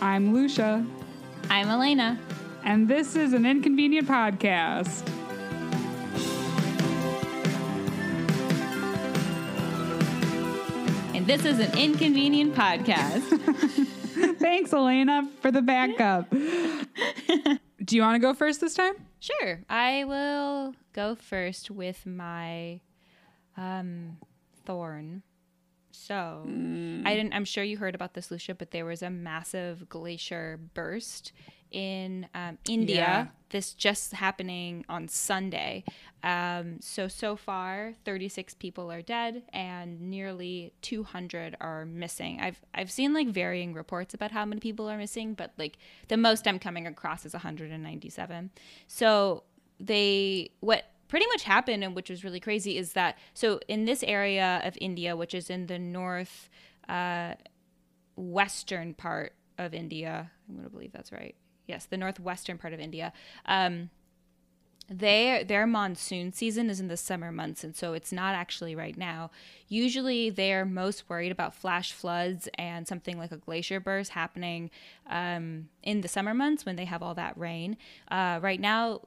I'm Lucia, I'm Elena. and this is an inconvenient podcast. And this is an inconvenient podcast. Thanks, Elena, for the backup. Do you want to go first this time? sure. I will go first with my um, thorn. So I didn't I'm sure you heard about this, Lucia, but there was a massive glacier burst in um, India. Yeah. This just happening on Sunday. Um, so so far, 36 people are dead and nearly 200 are missing. I've I've seen like varying reports about how many people are missing, but like the most I'm coming across is 197. So they what pretty much happened and which was really crazy is that so in this area of India, which is in the north uh, western part of India. I'm going to believe that's right. Yes, the northwestern part of India. Um, they their monsoon season is in the summer months, and so it's not actually right now. Usually, they're most worried about flash floods and something like a glacier burst happening um, in the summer months when they have all that rain. Uh, right now,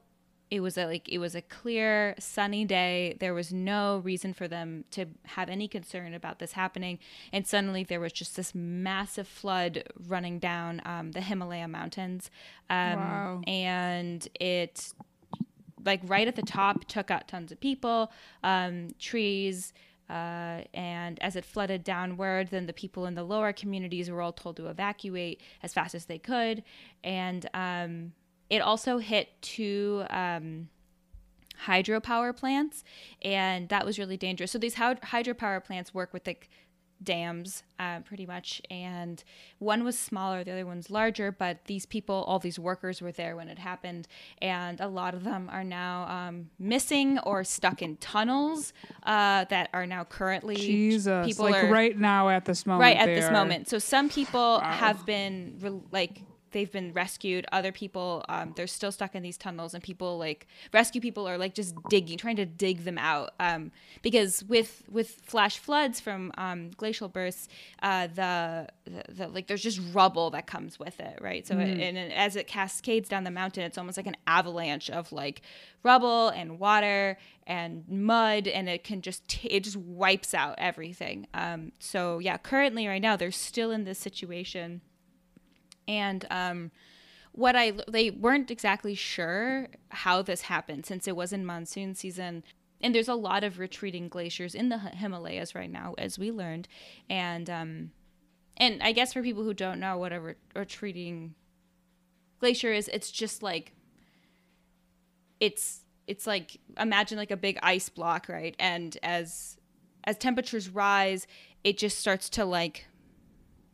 it was a like it was a clear sunny day there was no reason for them to have any concern about this happening and suddenly there was just this massive flood running down um, the himalaya mountains um, Wow. and it like right at the top took out tons of people um, trees uh, and as it flooded downward, then the people in the lower communities were all told to evacuate as fast as they could. And um, it also hit two um, hydropower plants, and that was really dangerous. So these hydropower plants work with like dams, uh, pretty much, and one was smaller, the other one's larger. But these people, all these workers, were there when it happened, and a lot of them are now um, missing or stuck in tunnels uh, that are now currently Jesus. people like are right now at this moment. right at this are- moment. So some people have been re- like they've been rescued. Other people um, they're still stuck in these tunnels, and people like rescue people are like just digging, trying to dig them out. Um, because with with flash floods from um, glacial bursts, uh, the, the the like there's just rubble that comes with it, right? So it, and it- as it cascades down the mountain, it's almost like an avalanche of like rubble and water and mud and it can just t- it just wipes out everything um, so yeah currently right now they're still in this situation and um, what i they weren't exactly sure how this happened since it was in monsoon season. And there's a lot of retreating glaciers in the himalayas right now as we learned. And um, and i guess for people who don't know what a re- retreating glacier is it's just like it's it's like imagine like a big ice block right? And as as temperatures rise it just starts to like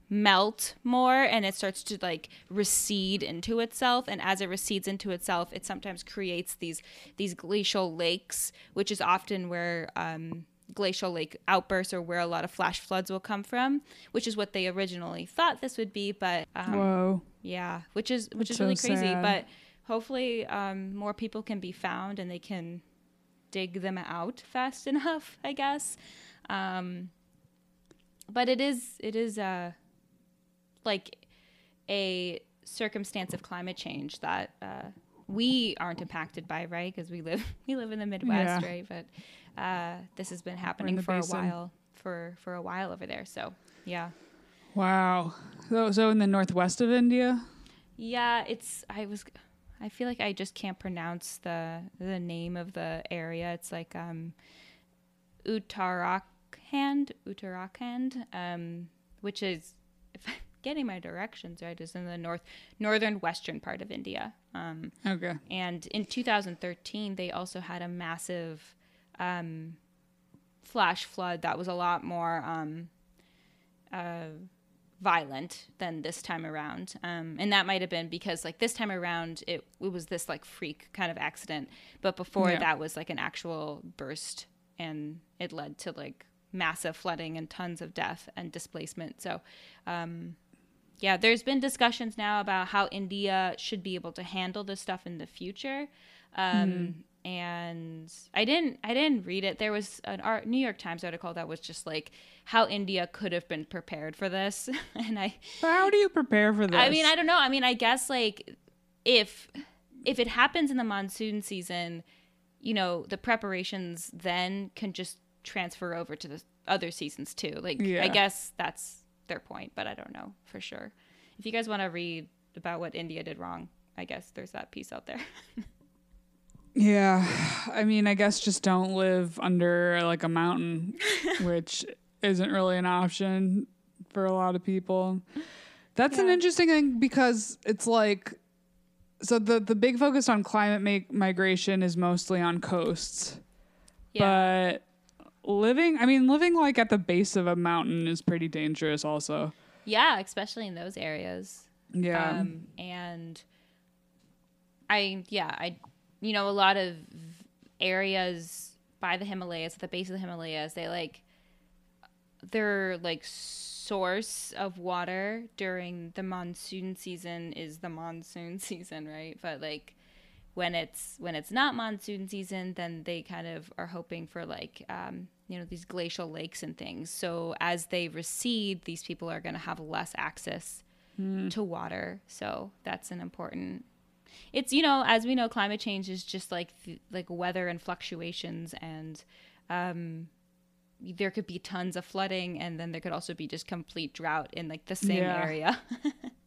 melt more and it starts to like recede into itself and as it recedes into itself it sometimes creates these these glacial lakes which is often where um glacial lake outbursts or where a lot of flash floods will come from which is what they originally thought this would be but um, Whoa. yeah, which is which is so really crazy. sad. But hopefully, um, more people can be found and they can dig them out fast enough. I guess. Um, but it is it is uh, like a circumstance of climate change that uh, we aren't impacted by, right? Because we live we live in the Midwest, Yeah. right? But uh, this has been happening for basin. a while for for a while over there. So yeah. Wow. So, so in the northwest of India? Yeah, it's I was I feel like I just can't pronounce the the name of the area. It's like um Uttarakhand, Uttarakhand, um which is if I'm getting my directions right is in the north northern western part of India. Um Okay. and in 2013, they also had a massive um, flash flood that was a lot more um, uh, violent than this time around. Um, and that might have been because, like, this time around, it, it was this, like, freak kind of accident. But before Yeah. that was, like, an actual burst, and it led to, like, massive flooding and tons of death and displacement. So, um, yeah, there's been discussions now about how India should be able to handle this stuff in the future. Um, and I didn't I didn't read it. There was an art, New York Times article that was just like how India could have been prepared for this, and I But how do you prepare for this? I mean I don't know. I mean I guess like if if it happens in the monsoon season, you know the preparations then can just transfer over to the other seasons too. Like Yeah. I guess that's their point, but I don't know for sure. If you guys want to read about what India did wrong, I guess there's that piece out there. Yeah. I mean, I guess just don't live under like a mountain, which isn't really an option for a lot of people. That's an interesting thing because it's like so the the big focus on climate make migration is mostly on coasts. But living, I mean, living like at the base of a mountain is pretty dangerous also. Yeah, especially in those areas. Yeah. Um, and I, yeah, I, you know, a lot of areas by the Himalayas, at the base of the Himalayas, they like, their like source of water during the monsoon season is the monsoon season, right? But like, when it's when it's not monsoon season, then they kind of are hoping for like um, you know these glacial lakes and things. So as they recede, these people are going to have less access to water. So that's an important. It's you know as we know, climate change is just like like weather and fluctuations, and um, there could be tons of flooding, and then there could also be just complete drought in like the same Yeah. area.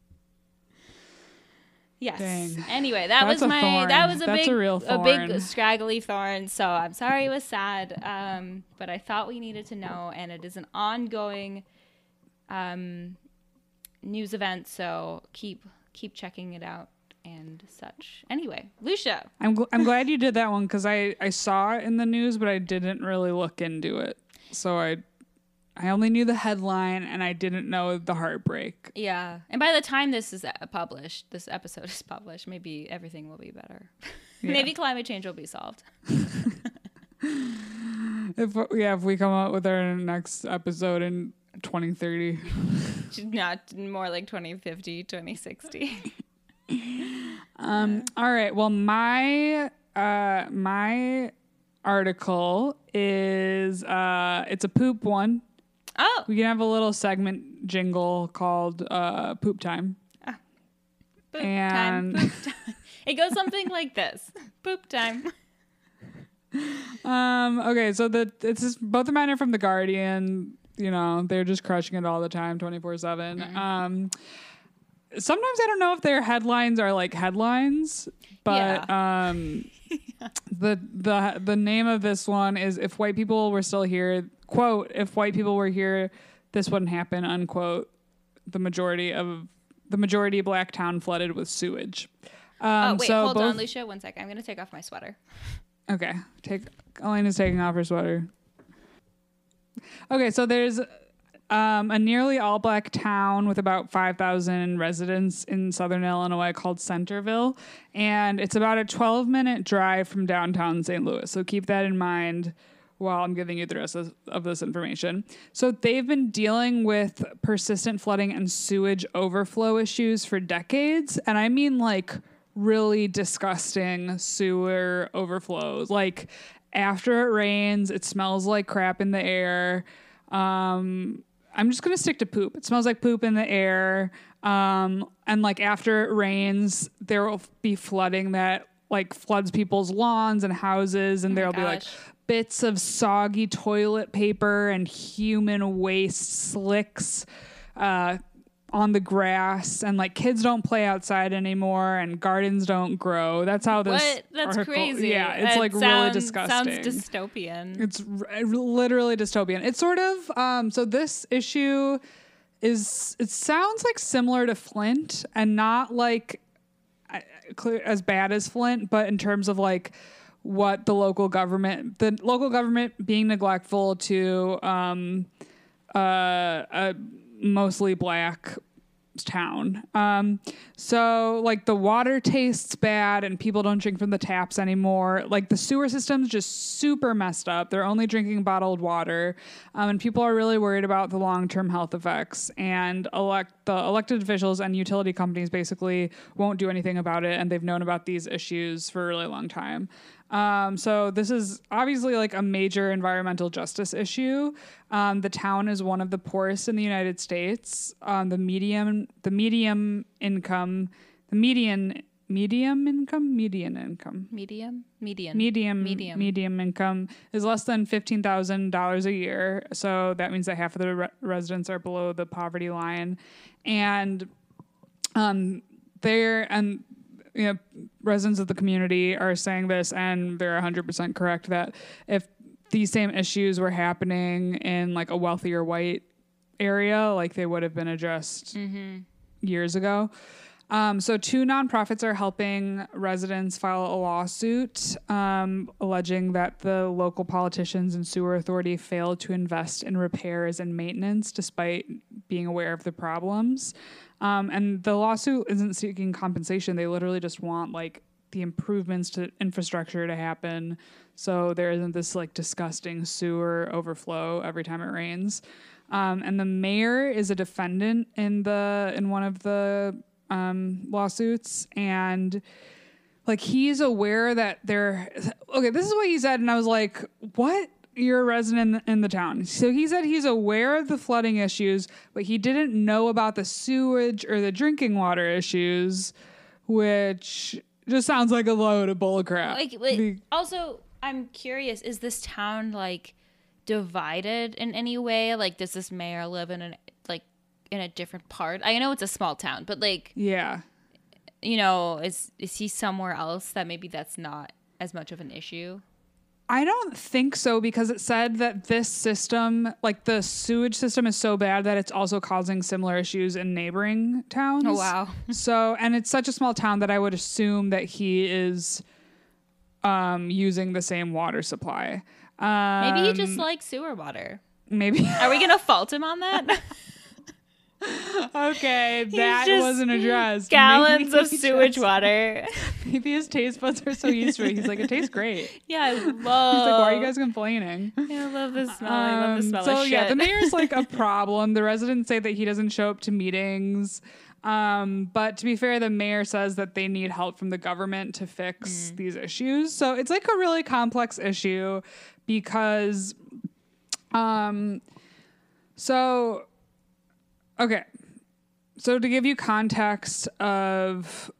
Yes. Dang. Anyway, that That's was my thorn. that was a That's big a a big scraggly thorn. So I'm sorry it was sad, um, but I thought we needed to know, and it is an ongoing um, news event. So keep keep checking it out and such. Anyway, Lucia, I'm gl- I'm glad you did that one because I I saw it in the news, but I didn't really look into it. So I I only knew the headline and I didn't know the heartbreak. yeah, and by the time this is uh, published, this episode is published, maybe everything will be better. Yeah. maybe climate change will be solved. If yeah, if we come out with our next episode in 2030, Not more like 2050, 2060. um, all right. Well, my uh my article is uh it's a poop one. Oh, We can have a little segment jingle called uh poop time. poop And- time. Poop time. It goes something like this: poop time. Um. Okay. So the it's just, both of mine are from the Guardian. You know, they're just crushing it all the time, twenty four seven. Um. Sometimes I don't know if their headlines are like headlines, but um, the the the name of this one is "If White People Were Still Here." Quote: If white people were here, this wouldn't happen. Unquote. The majority of the majority black town flooded with sewage. Um, oh wait, so hold on, Lucia. One sec. I'm gonna take off my sweater. Okay. Take Elena's taking off her sweater. Okay, so there's um, a nearly all black town with about 5,000 residents in southern Illinois called Centreville. And it's about a 12 minute drive from downtown St. Louis. So keep that in mind while I'm giving you the rest of, of this information. So they've been dealing with persistent flooding and sewage overflow issues for decades. And I mean, like, really disgusting sewer overflows. Like, after it rains, it smells like crap in the air. Um, I'm just gonna stick to poop. It smells like poop in the air. Um, and like after it rains, there will be flooding that like floods people's lawns and houses, and Oh there'll be like gosh. Bits of soggy toilet paper and human waste slicks uh, on the grass, and like kids don't play outside anymore, and gardens don't grow. That's how this. What? That's article- crazy. Yeah, it's That like sounds- really disgusting. Sounds dystopian. It's r- literally dystopian. It's sort of um so this issue is it sounds like similar to Flint and not like as bad as Flint, but in terms of like what the local government the local government being neglectful to um uh a mostly black town. Um, so like the water tastes bad and people don't drink from the taps anymore. Like the sewer system's just super messed up. They're only drinking bottled water, um, and people are really worried about the long term health effects. And elect the elected officials and utility companies basically won't do anything about it, and they've known about these issues for a really long time. Um, so this is obviously like a major environmental justice issue. Um, the town is one of the poorest in the United States. Um, the medium, the medium income, the median, medium income, median income, Medium, median, medium, Medium. medium income is less than fifteen thousand dollars a year. So that means that half of the re- residents are below the poverty line, and um, they're and you know residents of the community are saying this, and they're hundred percent correct that if these same issues were happening in like a wealthier white area, like they would have been addressed years ago. Um, so, two nonprofits are helping residents file a lawsuit um, alleging that the local politicians and sewer authority failed to invest in repairs and maintenance despite being aware of the problems. Um, and the lawsuit isn't seeking compensation, they literally just want like the improvements to infrastructure to happen so there isn't this like disgusting sewer overflow every time it rains. Um, and the mayor is a defendant in the in one of the um, lawsuits, and like he's aware that there. Okay, this is what he said, and I was like, "What?" You're a resident in, the town. So he said he's aware of the flooding issues, but he didn't know about the sewage or the drinking water issues, which just sounds like a load of bullcrap. Like, wait, Be- also, I'm curious: is this town like divided in any way? Like, does this mayor live in an like in a different part? I know it's a small town, but like, yeah. you know, is is he somewhere else that maybe that's not as much of an issue? I don't think so because it said that this system, like the sewage system, is so bad that it's also causing similar issues in neighboring towns. Oh wow! So, and it's such a small town that I would assume that he is um, using the same water supply. Um, Maybe he just likes sewer water. maybe. Are we gonna fault him on that? okay, that wasn't addressed. Gallons Maybe of sewage just- water. Maybe his taste buds are so used to it. He's like, it tastes great. yeah, I love. It. He's like, why are you guys complaining? Yeah, I love the smell. I love the Um, smell so yeah, the mayor's like a problem. The residents say that he doesn't show up to meetings. Um, but to be fair, the mayor says that they need help from the government to Mm. fix these issues. So it's like a really complex issue because, um, so okay, so to give you context of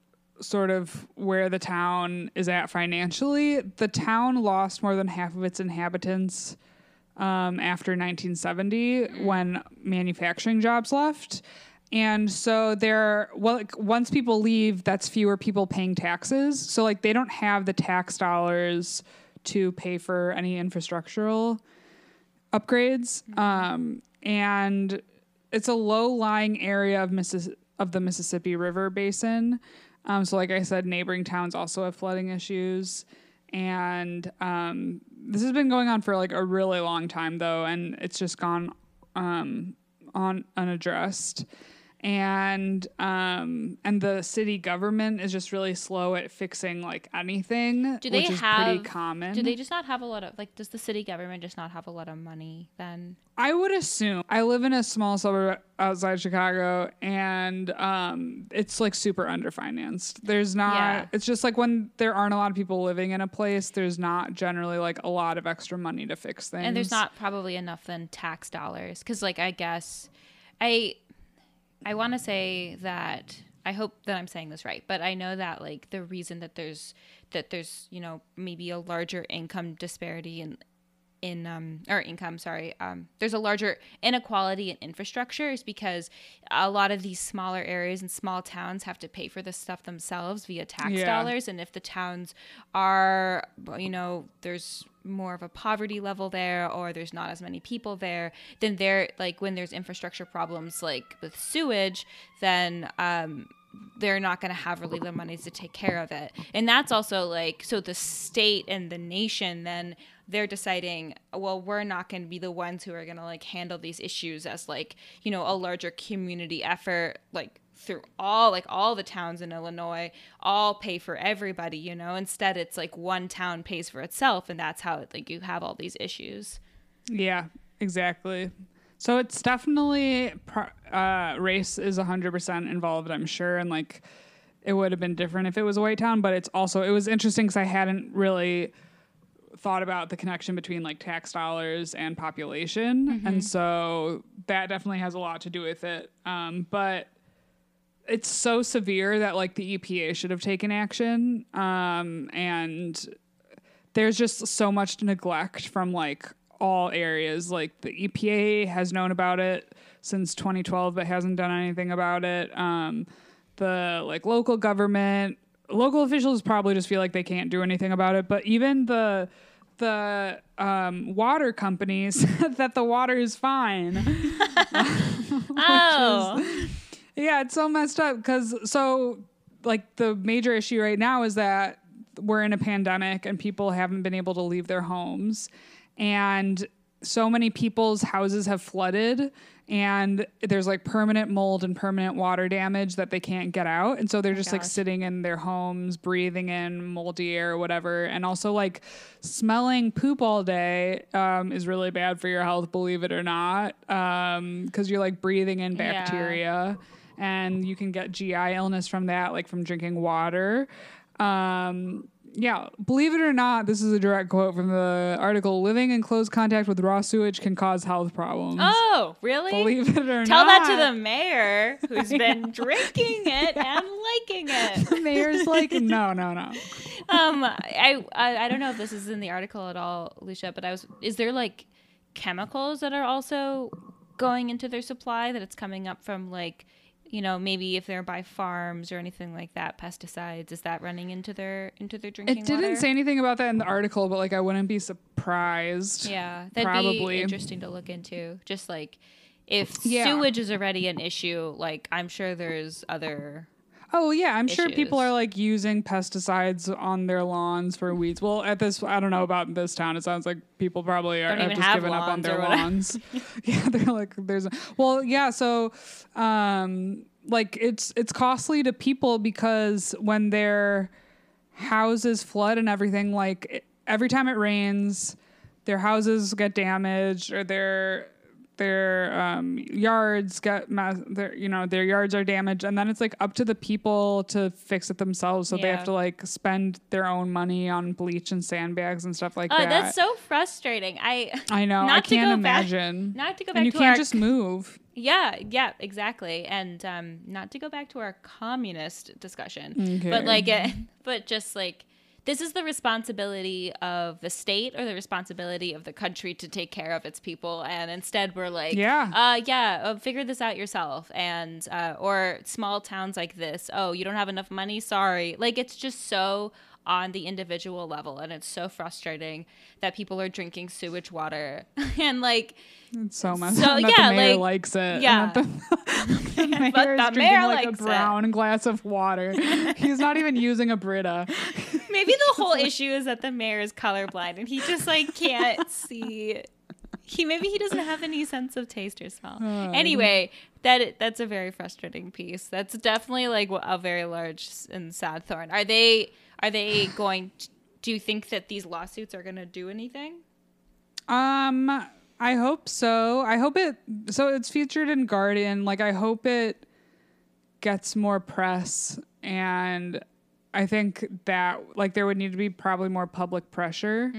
sort of where the town is at financially, the town lost more than half of its inhabitants um, after 1970 when manufacturing jobs left. And so there, well, like, once people leave, that's fewer people paying taxes. So like they don't have the tax dollars to pay for any infrastructural upgrades. Um, and it's a low-lying area of Missis- of the Mississippi River Basin. Um, so, like I said, neighboring towns also have flooding issues, and um, this has been going on for like a really long time, though, and it's just gone um, on unaddressed. And um, and the city government is just really slow at fixing like anything, Do they which is have? pretty common. Do they just not have a lot of like? Does the city government just not have a lot of money then? I would assume. I live in a small suburb outside Chicago, and um, it's like super underfinanced. There's not. Yeah. It's just like when there aren't a lot of people living in a place, there's not generally like a lot of extra money to fix things. And there's not probably enough then tax dollars because like I guess I I want to say that I hope that I'm saying this right, but I know that like the reason that there's that there's you know maybe a larger income disparity in in um or income sorry um there's a larger inequality in infrastructure is because a lot of these smaller areas and small towns have to pay for this stuff themselves via tax Yeah. dollars and if the towns are you know there's more of a poverty level there or there's not as many people there then they're like when there's infrastructure problems like with sewage then um they're not going to have really the money to take care of it. And that's also like, so the state and the nation then they're deciding, well, we're not going to be the ones who are going to like handle these issues as like, you know, a larger community effort, like through all, like all the towns in Illinois, all pay for everybody, you know? Instead, it's like one town pays for itself. And that's how like you have all these issues. Yeah, exactly. So it's definitely uh, race is hundred percent involved. I'm sure, and like it would have been different if it was a white town. But it's also it was interesting because I hadn't really thought about the connection between like tax dollars and population, and so that definitely has a lot to do with it. Um, but it's so severe that like the EPA should have taken action, um, and there's just so much neglect from like all areas. Like the EPA has known about it since 2012, but hasn't done anything about it. Um, the like local government, local officials probably just feel like they can't do anything about it. But even the the um, water companies that the water is fine. Oh, Yeah, it's so messed up because so like the major issue right now is that we're in a pandemic and people haven't been able to leave their homes and so many people's houses have flooded and there's like permanent mold and permanent water damage that they can't get out and so they're just like sitting in their homes breathing in moldy air or whatever and also like smelling poop all day um, is really bad for your health believe it or not because you're like breathing in Yeah. bacteria and you can get GI illness from that, like from drinking water. Um, yeah, believe it or not, this is a direct quote from the article Living in close contact with raw sewage can cause health problems. oh, really? Believe it or Tell not. Tell that to the mayor who's been drinking it and liking it. The mayor's like, no, no, no. um I, I i don't know if this is in the article at all lucia but i was is there like chemicals that are also going into their supply that it's coming up from like you know maybe if they're by farms or anything like that pesticides is that running into their into their drinking It didn't water? say anything about that in the article, but like I wouldn't be surprised. yeah that'd Probably. be interesting to look into just like if Yeah. sewage is already an issue like i'm sure there's other Oh yeah, I'm sure people are like using pesticides on their lawns for weeds. Well, at this, I don't know about this town. It sounds like people probably are have just have given up on their lawns. yeah, they're like, there's, well, yeah. So, um, like it's it's costly to people because when their houses flood and everything, like it, every time it rains, their houses get damaged or their their um, yards get ma- their you know their yards are damaged. And then it's like up to the people to fix it themselves. So they have to like spend their own money on bleach and sandbags and stuff like oh that. that's so frustrating. I i know. i not to can't go back- imagine. not to go back and you to can't our just move. Yeah, yeah, exactly. And um, not to go back to our communist discussion, Okay. but like, uh, but just like, this is the responsibility of the state or the responsibility of the country to take care of its people, and instead we're like, Yeah. uh, yeah, uh, figure this out yourself, and uh, or small towns like this, oh, you don't have enough money, sorry. Like, it's just so on the individual level, and it's so frustrating that people are drinking sewage water, and like. it's so much So, yeah, the mayor like- likes it yeah. the, the mayor But is the drinking mayor like a likes it. brown glass of water he's not even using a brita Maybe the whole issue is that the mayor is colorblind and he just like can't see. He maybe he doesn't have any sense of taste or smell. Oh, anyway, that that's a very frustrating piece. That's definitely like a very large and sad thorn. Are they are they going? To, do you think that these lawsuits are going to do anything? Um, I hope so. I hope it. So it's featured in Guardian. Like, I hope it gets more press, and I think that like there would need to be probably more public pressure.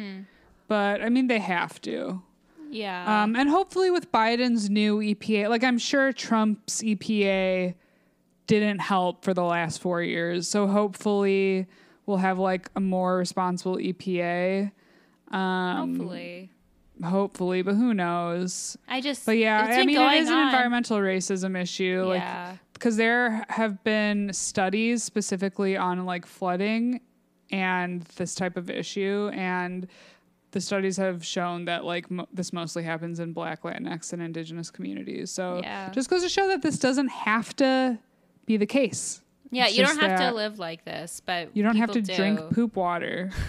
But I mean, they have to. Yeah. Um, and hopefully with Biden's new EPA, like I'm sure Trump's EPA didn't help for the last four years. So hopefully we'll have like a more responsible EPA. Um, Hopefully. hopefully, but who knows? I just. But yeah, it's I mean, it is an environmental racism issue. Like, Yeah. because there have been studies specifically on like flooding and this type of issue and the studies have shown that like mo- this mostly happens in black latinx and indigenous communities so Yeah. just goes to show that this doesn't have to be the case Yeah, It's you don't have to live like this, but you don't have to people drink poop water.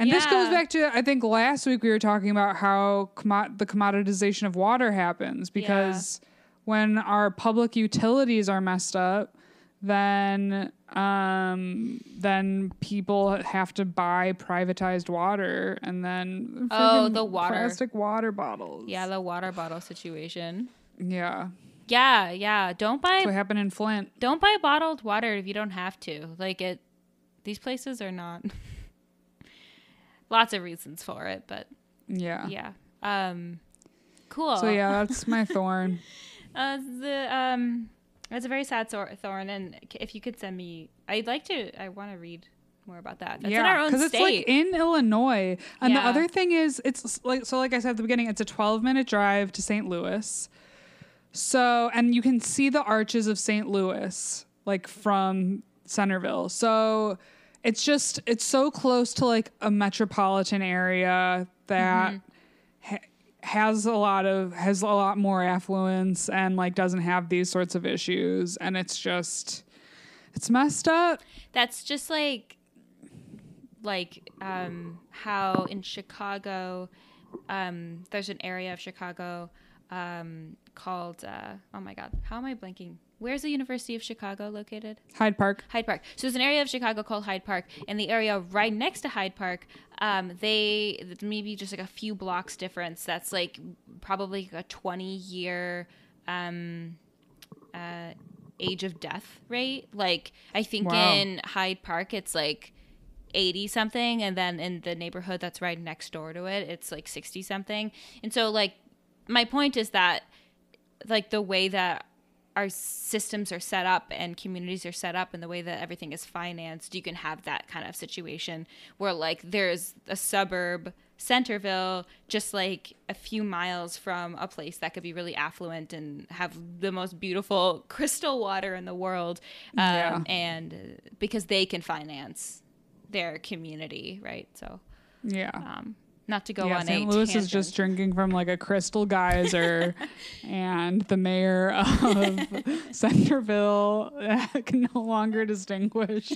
And this goes back to i think last week we were talking about how commo- the commoditization of water happens because when our public utilities are messed up then um then people have to buy privatized water and then Oh, the water. plastic water bottles. Yeah, the water bottle situation. yeah Yeah, yeah. Don't buy That's what happened in Flint. don't buy bottled water if you don't have to. Like it these places are not lots of reasons for it, but Yeah. yeah. Um cool. So yeah, that's my thorn. Uh the um it's a very sad thorn and if you could send me I'd like to I want to read more about that. That's in our own it's like in Illinois. And the other thing is, it's like so. Like I said at the beginning, it's a 12 minute drive to St. Louis. So, and you can see the arches of St. Louis like from Centreville. So, it's just it's so close to like a metropolitan area that Mm-hmm. ha- has a lot of has a lot more affluence and like doesn't have these sorts of issues. And it's just it's messed up. That's just like like um how in Chicago um there's an area of Chicago um called uh oh my god, how am I blanking? Where's the University of Chicago located? Hyde Park. Hyde Park. So there's an area of Chicago called Hyde Park, and the area right next to Hyde Park, um, they maybe just like a few blocks difference. That's like probably a 20 year um, uh, age of death rate. Like I think Wow. in Hyde Park, it's like 80 something, and then in the neighborhood that's right next door to it, it's like 60 something. And so like my point is that like the way that our systems are set up and communities are set up and the way that everything is financed, you can have that kind of situation where like there's a suburb Centreville just like a few miles from a place that could be really affluent and have the most beautiful crystal water in the world um, Yeah. and because they can finance their community right so Yeah. um, not to go yeah, on St. Louis tangent. is just drinking from like a crystal geyser, and the mayor of Centreville can no longer distinguish.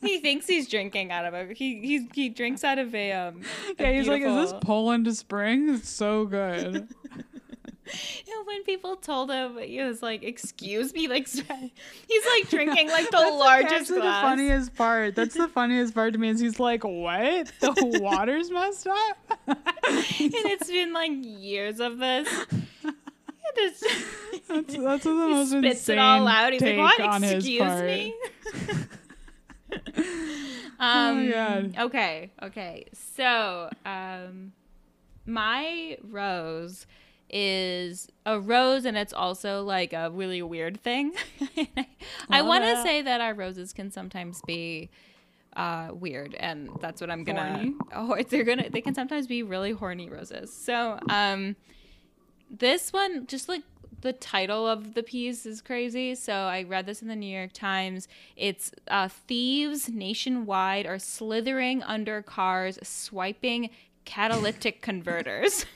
he thinks he's drinking out of a he he, he drinks out of a um a yeah, he's like, "Is this Poland Spring? It's so good." When people told him he was like excuse me like he's like drinking like the That's largest glass the funniest part. That's the funniest part to me is he's like, "What? The water's messed up." and it's been like years of this is- That's that's the he most spits insane it all out he's like what excuse me um Oh my God. okay okay so um my rose is a rose and it's also like a really weird thing. I want to say that our roses can sometimes be uh weird and that's what i'm gonna Horny? oh they're gonna they can sometimes be really horny roses. So um this one just like the title of the piece is crazy. So i read this in the new york times. It's uh, thieves nationwide are slithering under cars swiping catalytic converters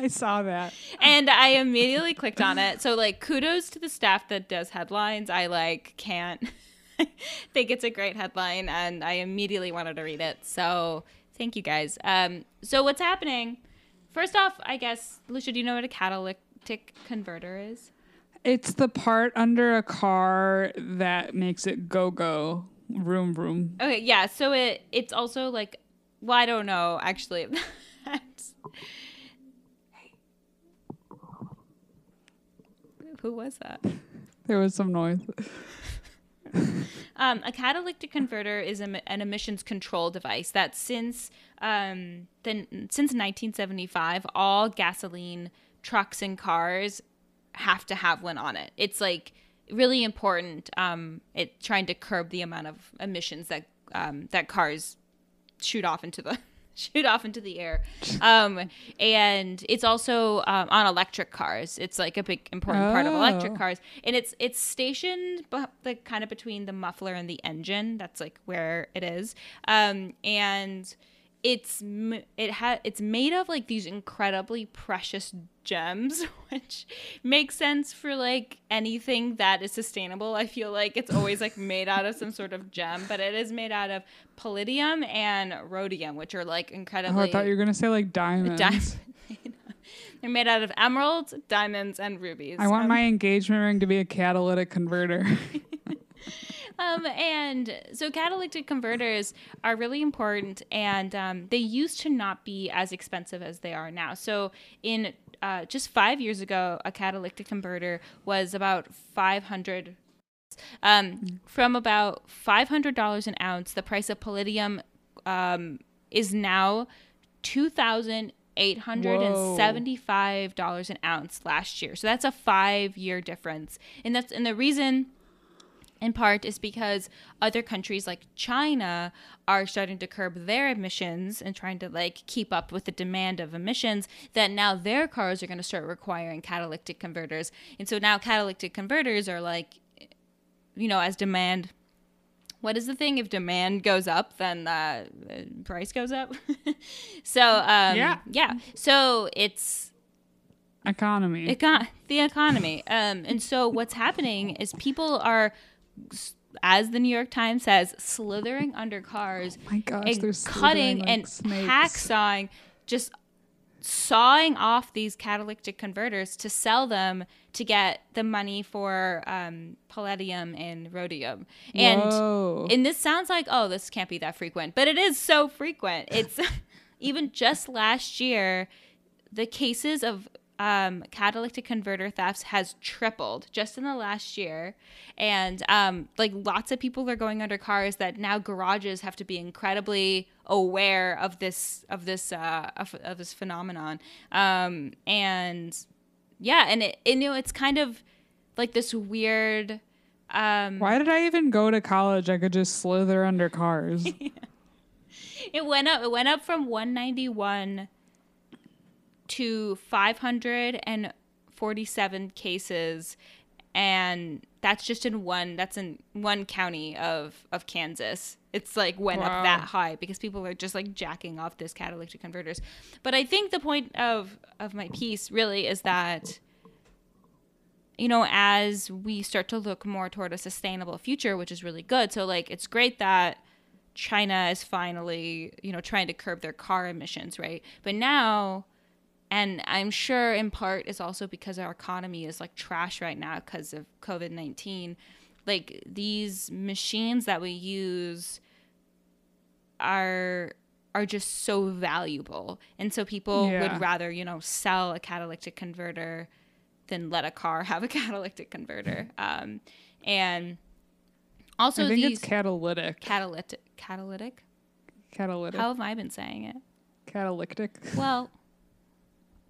I saw that. and i immediately clicked on it. So like kudos to the staff that does headlines. I like can't. Think it's a great headline and i immediately wanted to read it. So thank you guys. Um so what's happening? First off i guess lucia do you know what a catalytic converter is? It's the part under a car that makes it go go, room room. okay yeah so it it's also like well i don't know actually who was that There was some noise. Um, a catalytic converter is an emissions control device that since um, the, since 1975, all gasoline trucks and cars have to have one on it. It's like really important. Um, it trying to curb the amount of emissions that um, that cars shoot off into the shoot off into the air. Um, and it's also um, on electric cars. It's like a big important part of electric Oh. cars, and it's it's stationed bu- like kind of between the muffler and the engine. That's like where it is. Um, and it's it ha- it's made of like these incredibly precious gems which makes sense for like anything that is sustainable i feel like it's always like made out of some sort of gem but it is made out of palladium and rhodium which are like Oh, incredibly I thought you were gonna say like diamonds. diamonds they're made out of emeralds diamonds and rubies I want Um, my engagement ring to be a catalytic converter. Um, and so catalytic converters are really important, and um, they used to not be as expensive as they are now. So in uh, just five years ago, a catalytic converter was about 500 um, from about $500 an ounce, the price of palladium um, is now $2,875 an ounce last year. So that's a five year difference. And that's and the reason in part is because other countries like China are starting to curb their emissions and trying to like keep up with the demand of emissions that now their cars are going to start requiring catalytic converters. And so now catalytic converters are like you know, as demand what is the thing if demand goes up then uh, price goes up so um, Yeah. yeah so it's Economy. econ- the economy um, and so what's happening is people are as the new york times says slithering under cars my gosh, and they're cutting like and snakes. hacksawing just sawing off these catalytic converters to sell them to get the money for um, palladium and rhodium and Whoa. and this sounds like oh this can't be that frequent but it is so frequent it's even just last year the cases of um, catalytic converter thefts has tripled just in the last year and um, like lots of people are going under cars that now garages have to be incredibly aware of this of this uh, of, of this phenomenon um, and yeah and it you know it's kind of like this weird um, Why did I even go to college? I could just slither under cars. It went up. It went up from 191 to 547 cases, and that's just in one. That's in one county of of Kansas. It's like went Wow. up that high because people are just like jacking off this catalytic converters. But I think the point of of my piece really is that you know, as we start to look more toward a sustainable future, which is really good. So, like, it's great that China is finally, you know, trying to curb their car emissions, right? But now, and I'm sure in part is also because our economy is like trash right now because of COVID 19. Like, these machines that we use are are just so valuable and so people Yeah. would rather you know sell a catalytic converter than let a car have a catalytic converter um, and also I think these it's catalytic. catalytic catalytic Catalytic. how have i been saying it catalytic. well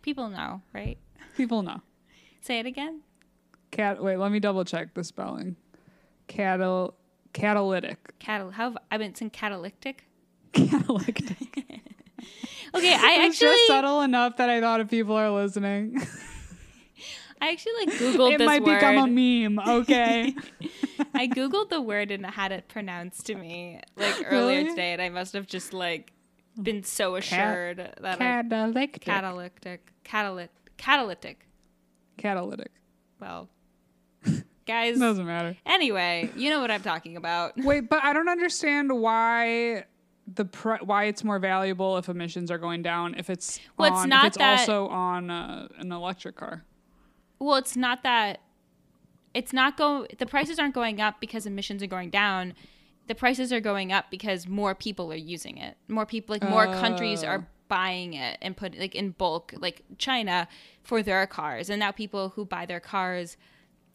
people know right People know. say it again Cat. Wait, let me double check the spelling. Catal. Catalytic. Catal- how have i been saying catalytic Catalytic. okay i it's actually just subtle enough that I thought if people are listening, i actually like googled it might word become a meme. Okay. I googled the word and had it pronounced to me like earlier Really? today, and I must have just like been so assured that I catalytic. catalytic, catalytic, catalytic. Catalytic. Well, guys. Doesn't matter. Anyway, you know what I'm talking about. Wait, but I don't understand why the pr- why it's more valuable if emissions are going down if it's Well, it's on, not if it's that- also on uh, an electric car. Well, it's not that. It's not go. The prices aren't going up because emissions are going down. The prices are going up because more people are using it. More people, like more countries, Oh. are buying it and put like in bulk, like China, for their cars. And now people who buy their cars,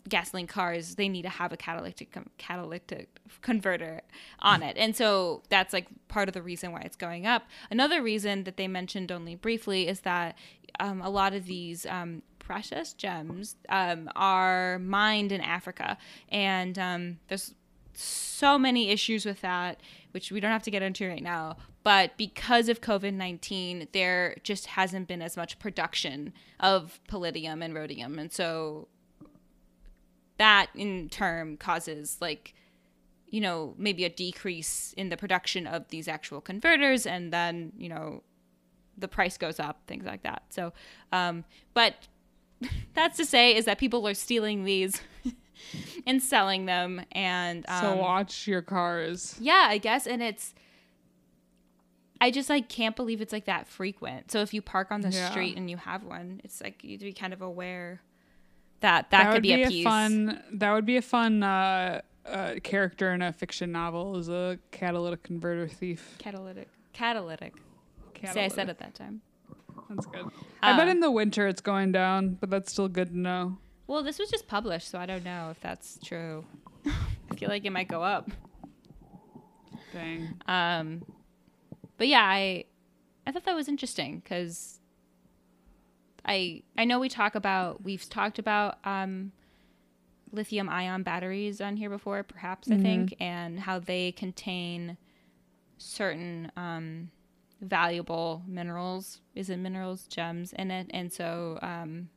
gasoline cars, they need to have a catalytic com- catalytic converter on it. And so that's like part of the reason why it's going up. Another reason that they mentioned only briefly is that um, a lot of these um, precious gems um, are mined in Africa, and um, there's so many issues with that, which we don't have to get into right now. But because of COVID 19, there just hasn't been as much production of palladium and rhodium. And so that in turn causes like you know maybe a decrease in the production of these actual converters and then you know the price goes up things like that so um but that's to say is that people are stealing these and selling them and um, so watch your cars. yeah i guess and it's i just like can't believe it's like that frequent so if you park on the Yeah. street and you have one it's like you'd be kind of aware that that, could would be, a piece fun. That would be a fun uh, uh, character in a fiction novel. Is a catalytic converter thief. catalytic catalytic Say I Catalytic. said it that time. That's good. I Uh, bet in the winter it's going down, but that's still good to know. Well, this was just published, so I don't know if that's true. I feel like it might go up. Dang. Um, but yeah, I I thought that was interesting because I I know we talk about we've talked about um, lithium ion batteries on here before, perhaps I think, and how they contain certain um, valuable minerals. Is it minerals, gems in it? And so um,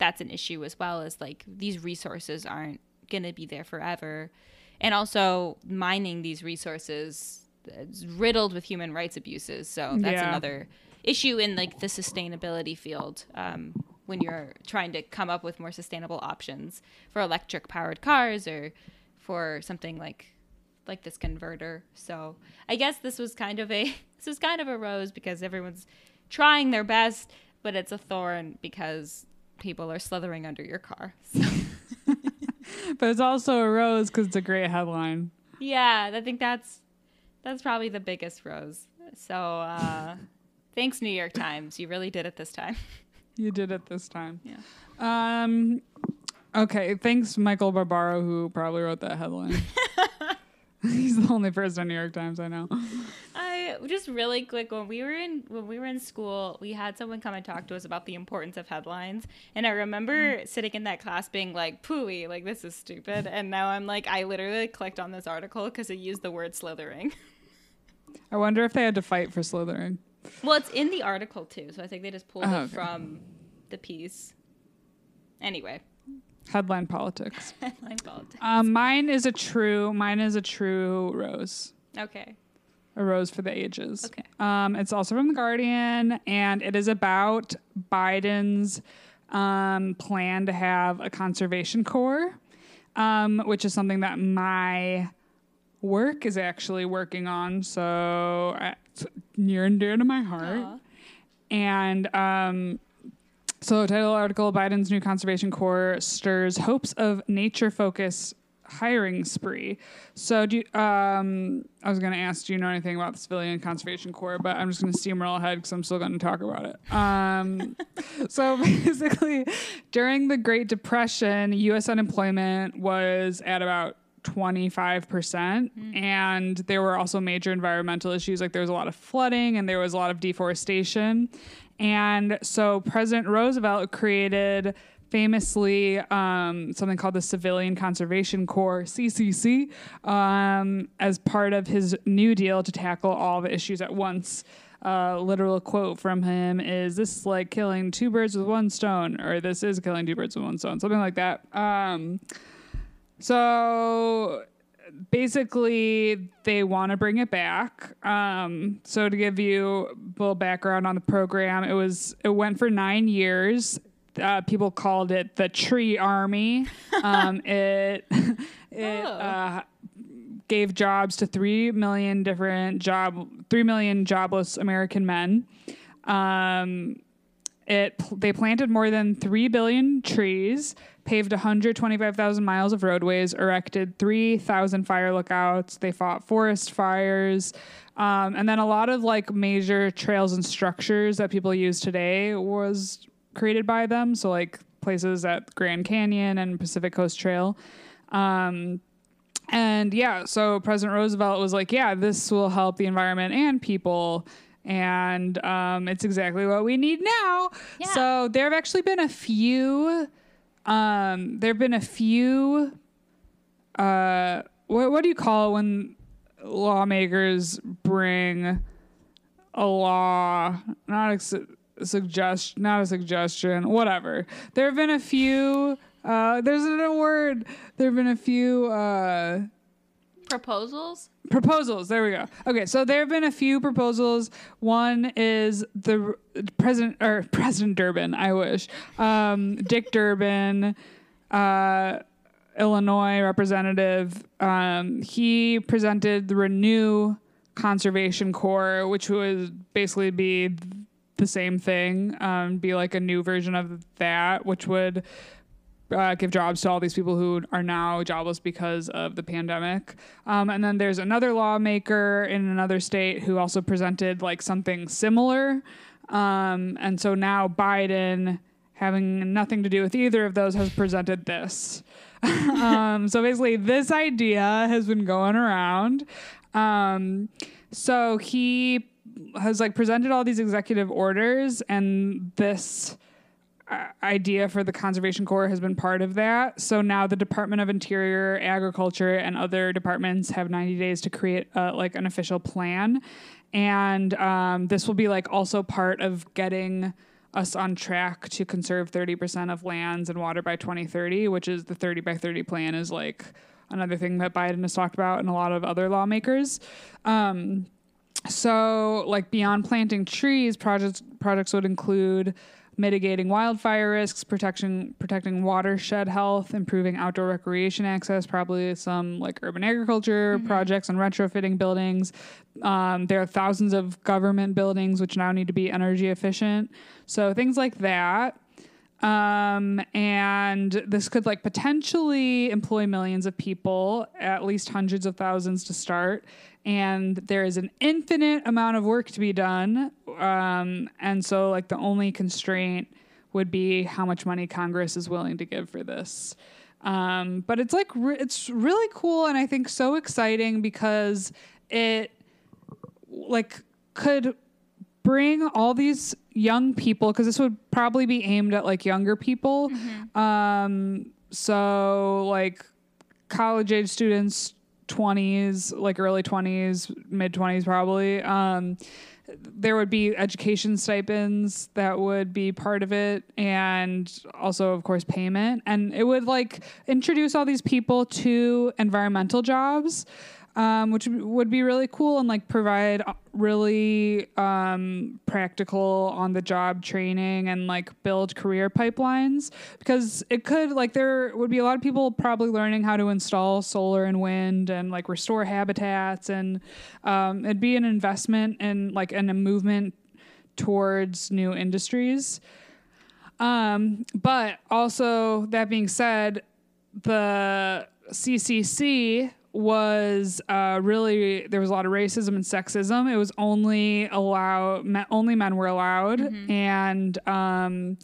that's an issue as well. Is like these resources aren't going to be there forever, and also mining these resources is riddled with human rights abuses. So that's Yeah. another issue in like the sustainability field um, when you're trying to come up with more sustainable options for electric powered cars or for something like like this converter. So I guess this was kind of a this was kind of a rose because everyone's trying their best, but it's a thorn because people are slithering under your car. So, But it's also a rose because it's a great headline. yeah, I think that's that's probably the biggest rose. So uh, thanks New York Times, you really did it this time. You did it this time. Yeah. Um. Okay. Thanks, Michael Barbaro, who probably wrote that headline. He's the only person New York Times I know. Just really quick when we were in when we were in school, we had someone come and talk to us about the importance of headlines, and I remember sitting in that class being like, "Pooey, like this is stupid," and now I'm like, I literally clicked on this article because it used the word slithering. I wonder if they had to fight for slithering. well, it's in the article too, so I think they just pulled Oh, it okay. from the piece. Anyway, Headline politics. headline politics. Um, mine is a true. Mine is a true rose. Okay. A rose for the ages. Okay. Um, it's also from the Guardian, and it is about Biden's um, plan to have a conservation corps, um, which is something that my work is actually working on. So uh, it's near and dear to my heart. Aw. And um, so, title article Biden's new conservation corps stirs hopes of nature focus hiring spree. So, do you, um, I was going to ask, do you know anything about the Civilian Conservation Corps? But I'm just going to steamroll ahead because I'm still going to talk about it. Um, so, basically, during the Great Depression, U.S. unemployment was at about 25%. And there were also major environmental issues, like there was a lot of flooding and there was a lot of deforestation. And so President Roosevelt created famously um, something called the Civilian Conservation Corps, CCC, um, as part of his New Deal to tackle all the issues at once. Uh, literal quote from him is this is like killing two birds with one stone or this is killing two birds with one stone something like that um, so basically, they want to bring it back. Um, so to give you a little background on the program, it was it went for nine years. Uh, people called it the Tree Army. Um, it it Oh. uh, gave jobs to three million different job three million jobless American men. Um, it they planted more than 3 billion trees, paved 125,000 miles of roadways, erected 3,000 fire lookouts. They fought forest fires. Um, and then a lot of like major trails and structures that people use today was created by them. So like places at Grand Canyon and Pacific Coast Trail. Um, and yeah, so President Roosevelt was like, yeah, this will help the environment and people. And um, it's exactly what we need now. Yeah. So there have actually been a few, um, there have been a few, uh, what, what do you call it when lawmakers bring a law, not a su- suggest, not a suggestion, whatever. There have been a few. Uh, there's a word. There have been a few uh, Proposals? proposals. There we go. Okay, so there have been a few proposals. One is the president or President Durbin. I wish um, Dick Durbin. Uh, Illinois representative, um, he presented the Renew Conservation Corps, which would basically be the same thing, um, be like a new version of that, which would uh, give jobs to all these people who are now jobless because of the pandemic. Um, and then there's another lawmaker in another state who also presented like something similar. Um, and so now Biden, having nothing to do with either of those, has presented this. um, so basically, this idea has been going around. Um, so he has like presented all these executive orders, and this uh, idea for the Conservation Corps has been part of that. So now the Department of Interior, Agriculture, and other departments have 90 days to create uh, like an official plan, and um, this will be like also part of getting us on track to conserve 30% of lands and water by 2030, which is the 30 by 30 plan is like another thing that Biden has talked about and a lot of other lawmakers. Um, so like beyond planting trees, projects projects would include mitigating wildfire risks, protection protecting watershed health, improving outdoor recreation access, probably some like urban agriculture mm-hmm. projects and retrofitting buildings. Um, there are thousands of government buildings which now need to be energy efficient. So things like that. Um, and this could like potentially employ millions of people, at least hundreds of thousands to start. And there is an infinite amount of work to be done. Um, and so, like, the only constraint would be how much money Congress is willing to give for this. Um, but it's like, re- it's really cool and I think so exciting because it, like, could bring all these young people because this would probably be aimed at like younger people. Mm-hmm. um so like college age students 20s like early 20s mid 20s probably um there would be education stipends that would be part of it and also of course payment. And it would like introduce all these people to environmental jobs um, which would be really cool and like provide uh, really um, practical on the job training and like build career pipelines because it could like there would be a lot of people probably learning how to install solar and wind and like restore habitats and um, it'd be an investment and like and a movement towards new industries. Um, but also that being said, the CCC was uh, really there was a lot of racism and sexism. It was only allow only men were allowed, mm-hmm. and um,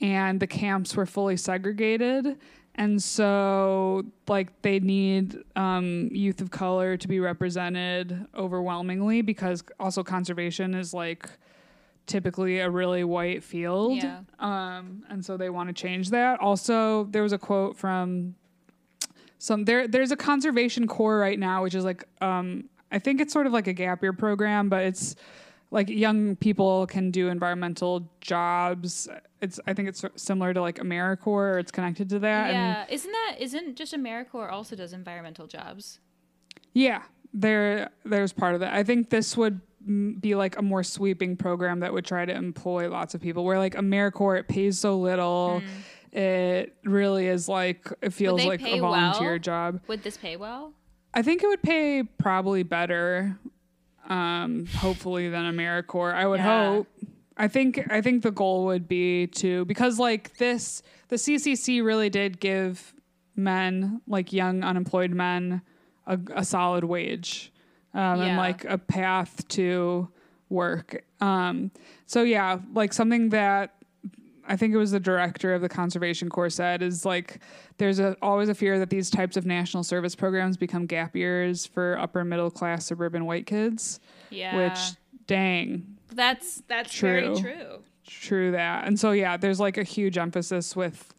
and the camps were fully segregated. And so, like, they need um, youth of color to be represented overwhelmingly because also conservation is like typically a really white field. Yeah. Um, and so they want to change that. Also, there was a quote from some there there's a conservation corps right now which is like um I think it's sort of like a gap year program but it's like young people can do environmental jobs. It's I think it's similar to like AmeriCorps or it's connected to that yeah and isn't that isn't just AmeriCorps also does environmental jobs? Yeah there there's part of that. I think this would be like a more sweeping program that would try to employ lots of people where like AmeriCorps it pays so little. Mm it really is like it feels like a volunteer well? job. Would this pay well? I think it would pay probably better, um, hopefully than AmeriCorps. I would yeah. hope. I think I think the goal would be to because like this the CCC really did give men like young unemployed men a, a solid wage um, yeah. and like a path to work. Um, so yeah, like something that I think it was the director of the Conservation Corps said is like there's a, always a fear that these types of national service programs become gap years for upper middle class suburban white kids. Yeah. Which dang. That's that's true. very true. True that. And so yeah, there's like a huge emphasis with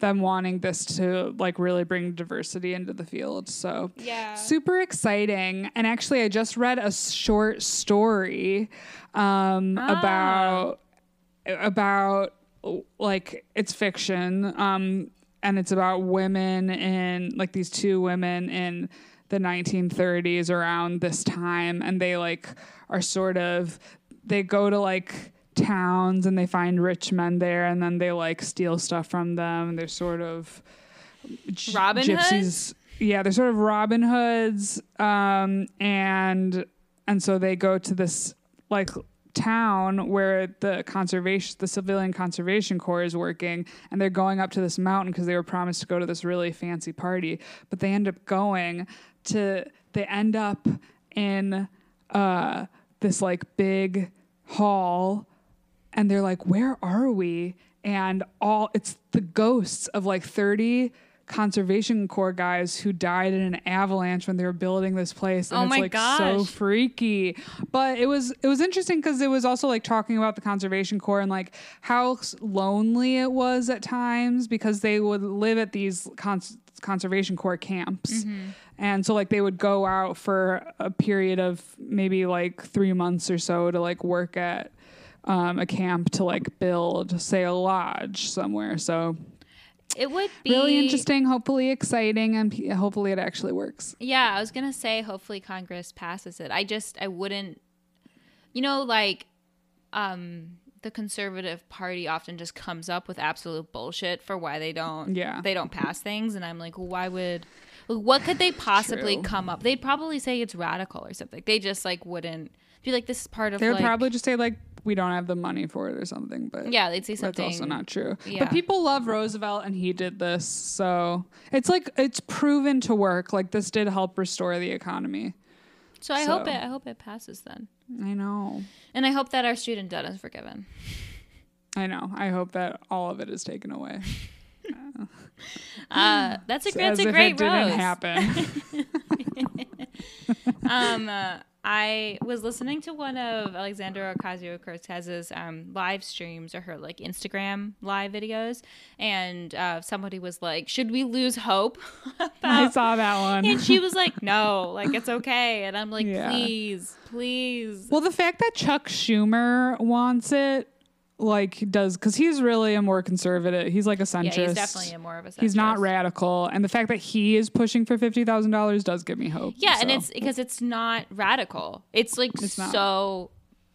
them wanting this to like really bring diversity into the field. So yeah, super exciting. And actually, I just read a short story um, ah. about about like it's fiction um and it's about women in like these two women in the 1930s around this time and they like are sort of they go to like towns and they find rich men there and then they like steal stuff from them they're sort of Robin gypsies Hood? yeah they're sort of robin hoods um and and so they go to this like town where the conservation the civilian conservation corps is working and they're going up to this mountain because they were promised to go to this really fancy party but they end up going to they end up in uh, this like big hall and they're like, "Where are we?" And all it's the ghosts of like 30 conservation corps guys who died in an avalanche when they were building this place and Oh it's my like so freaky. But it was it was interesting because it was also like talking about the conservation corps and like how lonely it was at times because they would live at these cons- conservation corps camps. And so like they would go out for a period of maybe like three months or so to like work at um, a camp to like build say a lodge somewhere. So It would be really interesting hopefully exciting and pe- hopefully it actually works Yeah, I was gonna say hopefully Congress passes it. I just I wouldn't you know, like um the conservative party often just comes up with absolute bullshit for why they don't Yeah. they don't pass things and I'm like, well, why would like, what could they possibly True. come up? They'd probably say it's radical or something. They just like wouldn't be like this is part of they would like probably just say like we don't have the money for it or something but Yeah, they'd say something. That's also not true. Yeah. But people love Roosevelt and he did this. So it's like it's proven to work. Like this did help restore the economy. So I hope it I hope it passes then. I know. And I hope that our student debt is forgiven. I know. I hope that all of it is taken away. Uh, that's a, As that's a if great it didn't happen. um, uh, I was listening to one of Alexandra Ocasio Cortez's um, live streams or her like Instagram live videos, and uh, somebody was like, "Should we lose hope?" I saw that one. and she was like, "No, like it's okay." And I'm like, Yeah. "Please, please." well, the fact that Chuck Schumer wants it, like, does because he's really a more conservative. He's like a centrist. Yeah, he's definitely a more of a. Centrist. He's not radical, and the fact that he is pushing for fifty thousand dollars does give me hope. Yeah, and it's because it's not radical. It's like It's so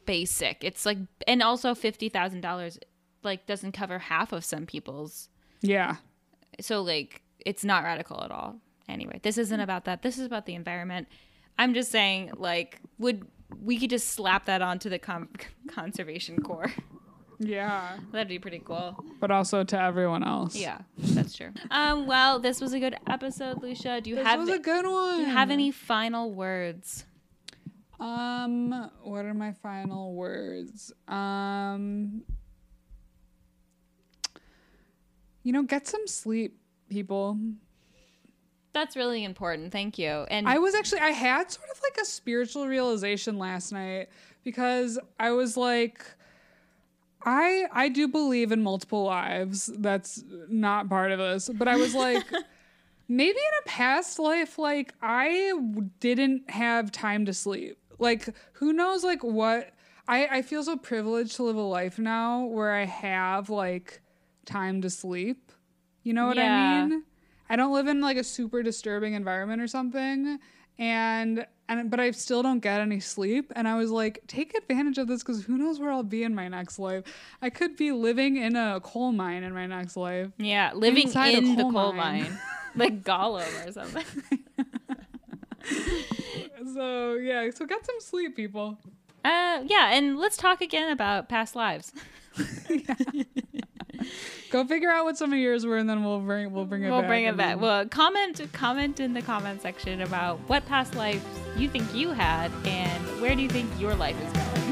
basic. It's like, and also fifty thousand dollars like doesn't cover half of some people's yeah, so like it's not radical at all anyway this isn't about that this is about the environment i'm just saying like would we could just slap that onto the com- conservation corps yeah, that'd be pretty cool but also to everyone else. yeah that's true um well this was a good episode lucia do you This have was a good one. do you have any final words Um, what are my final words? Um, you know, get some sleep, people. that's really important thank you and I was actually I had sort of like a spiritual realization last night because I was like I I do believe in multiple lives. That's not part of this, but I was like maybe in a past life like I didn't have time to sleep. Like who knows like what I I feel so privileged to live a life now where I have like time to sleep. You know what Yeah. I mean? I don't live in like a super disturbing environment or something and and but I still don't get any sleep and I was like take advantage of this cuz who knows where I'll be in my next life. I could be living in a coal mine in my next life. yeah living Inside in the coal coal mine. mine like gollum or something So, yeah, so get some sleep people. uh yeah and let's talk again about past lives Go figure out what some of yours were and then we'll bring we'll bring it back. we'll back. bring it back. then- Well, comment comment in the comment section about what past lives you think you had and where do you think your life is going.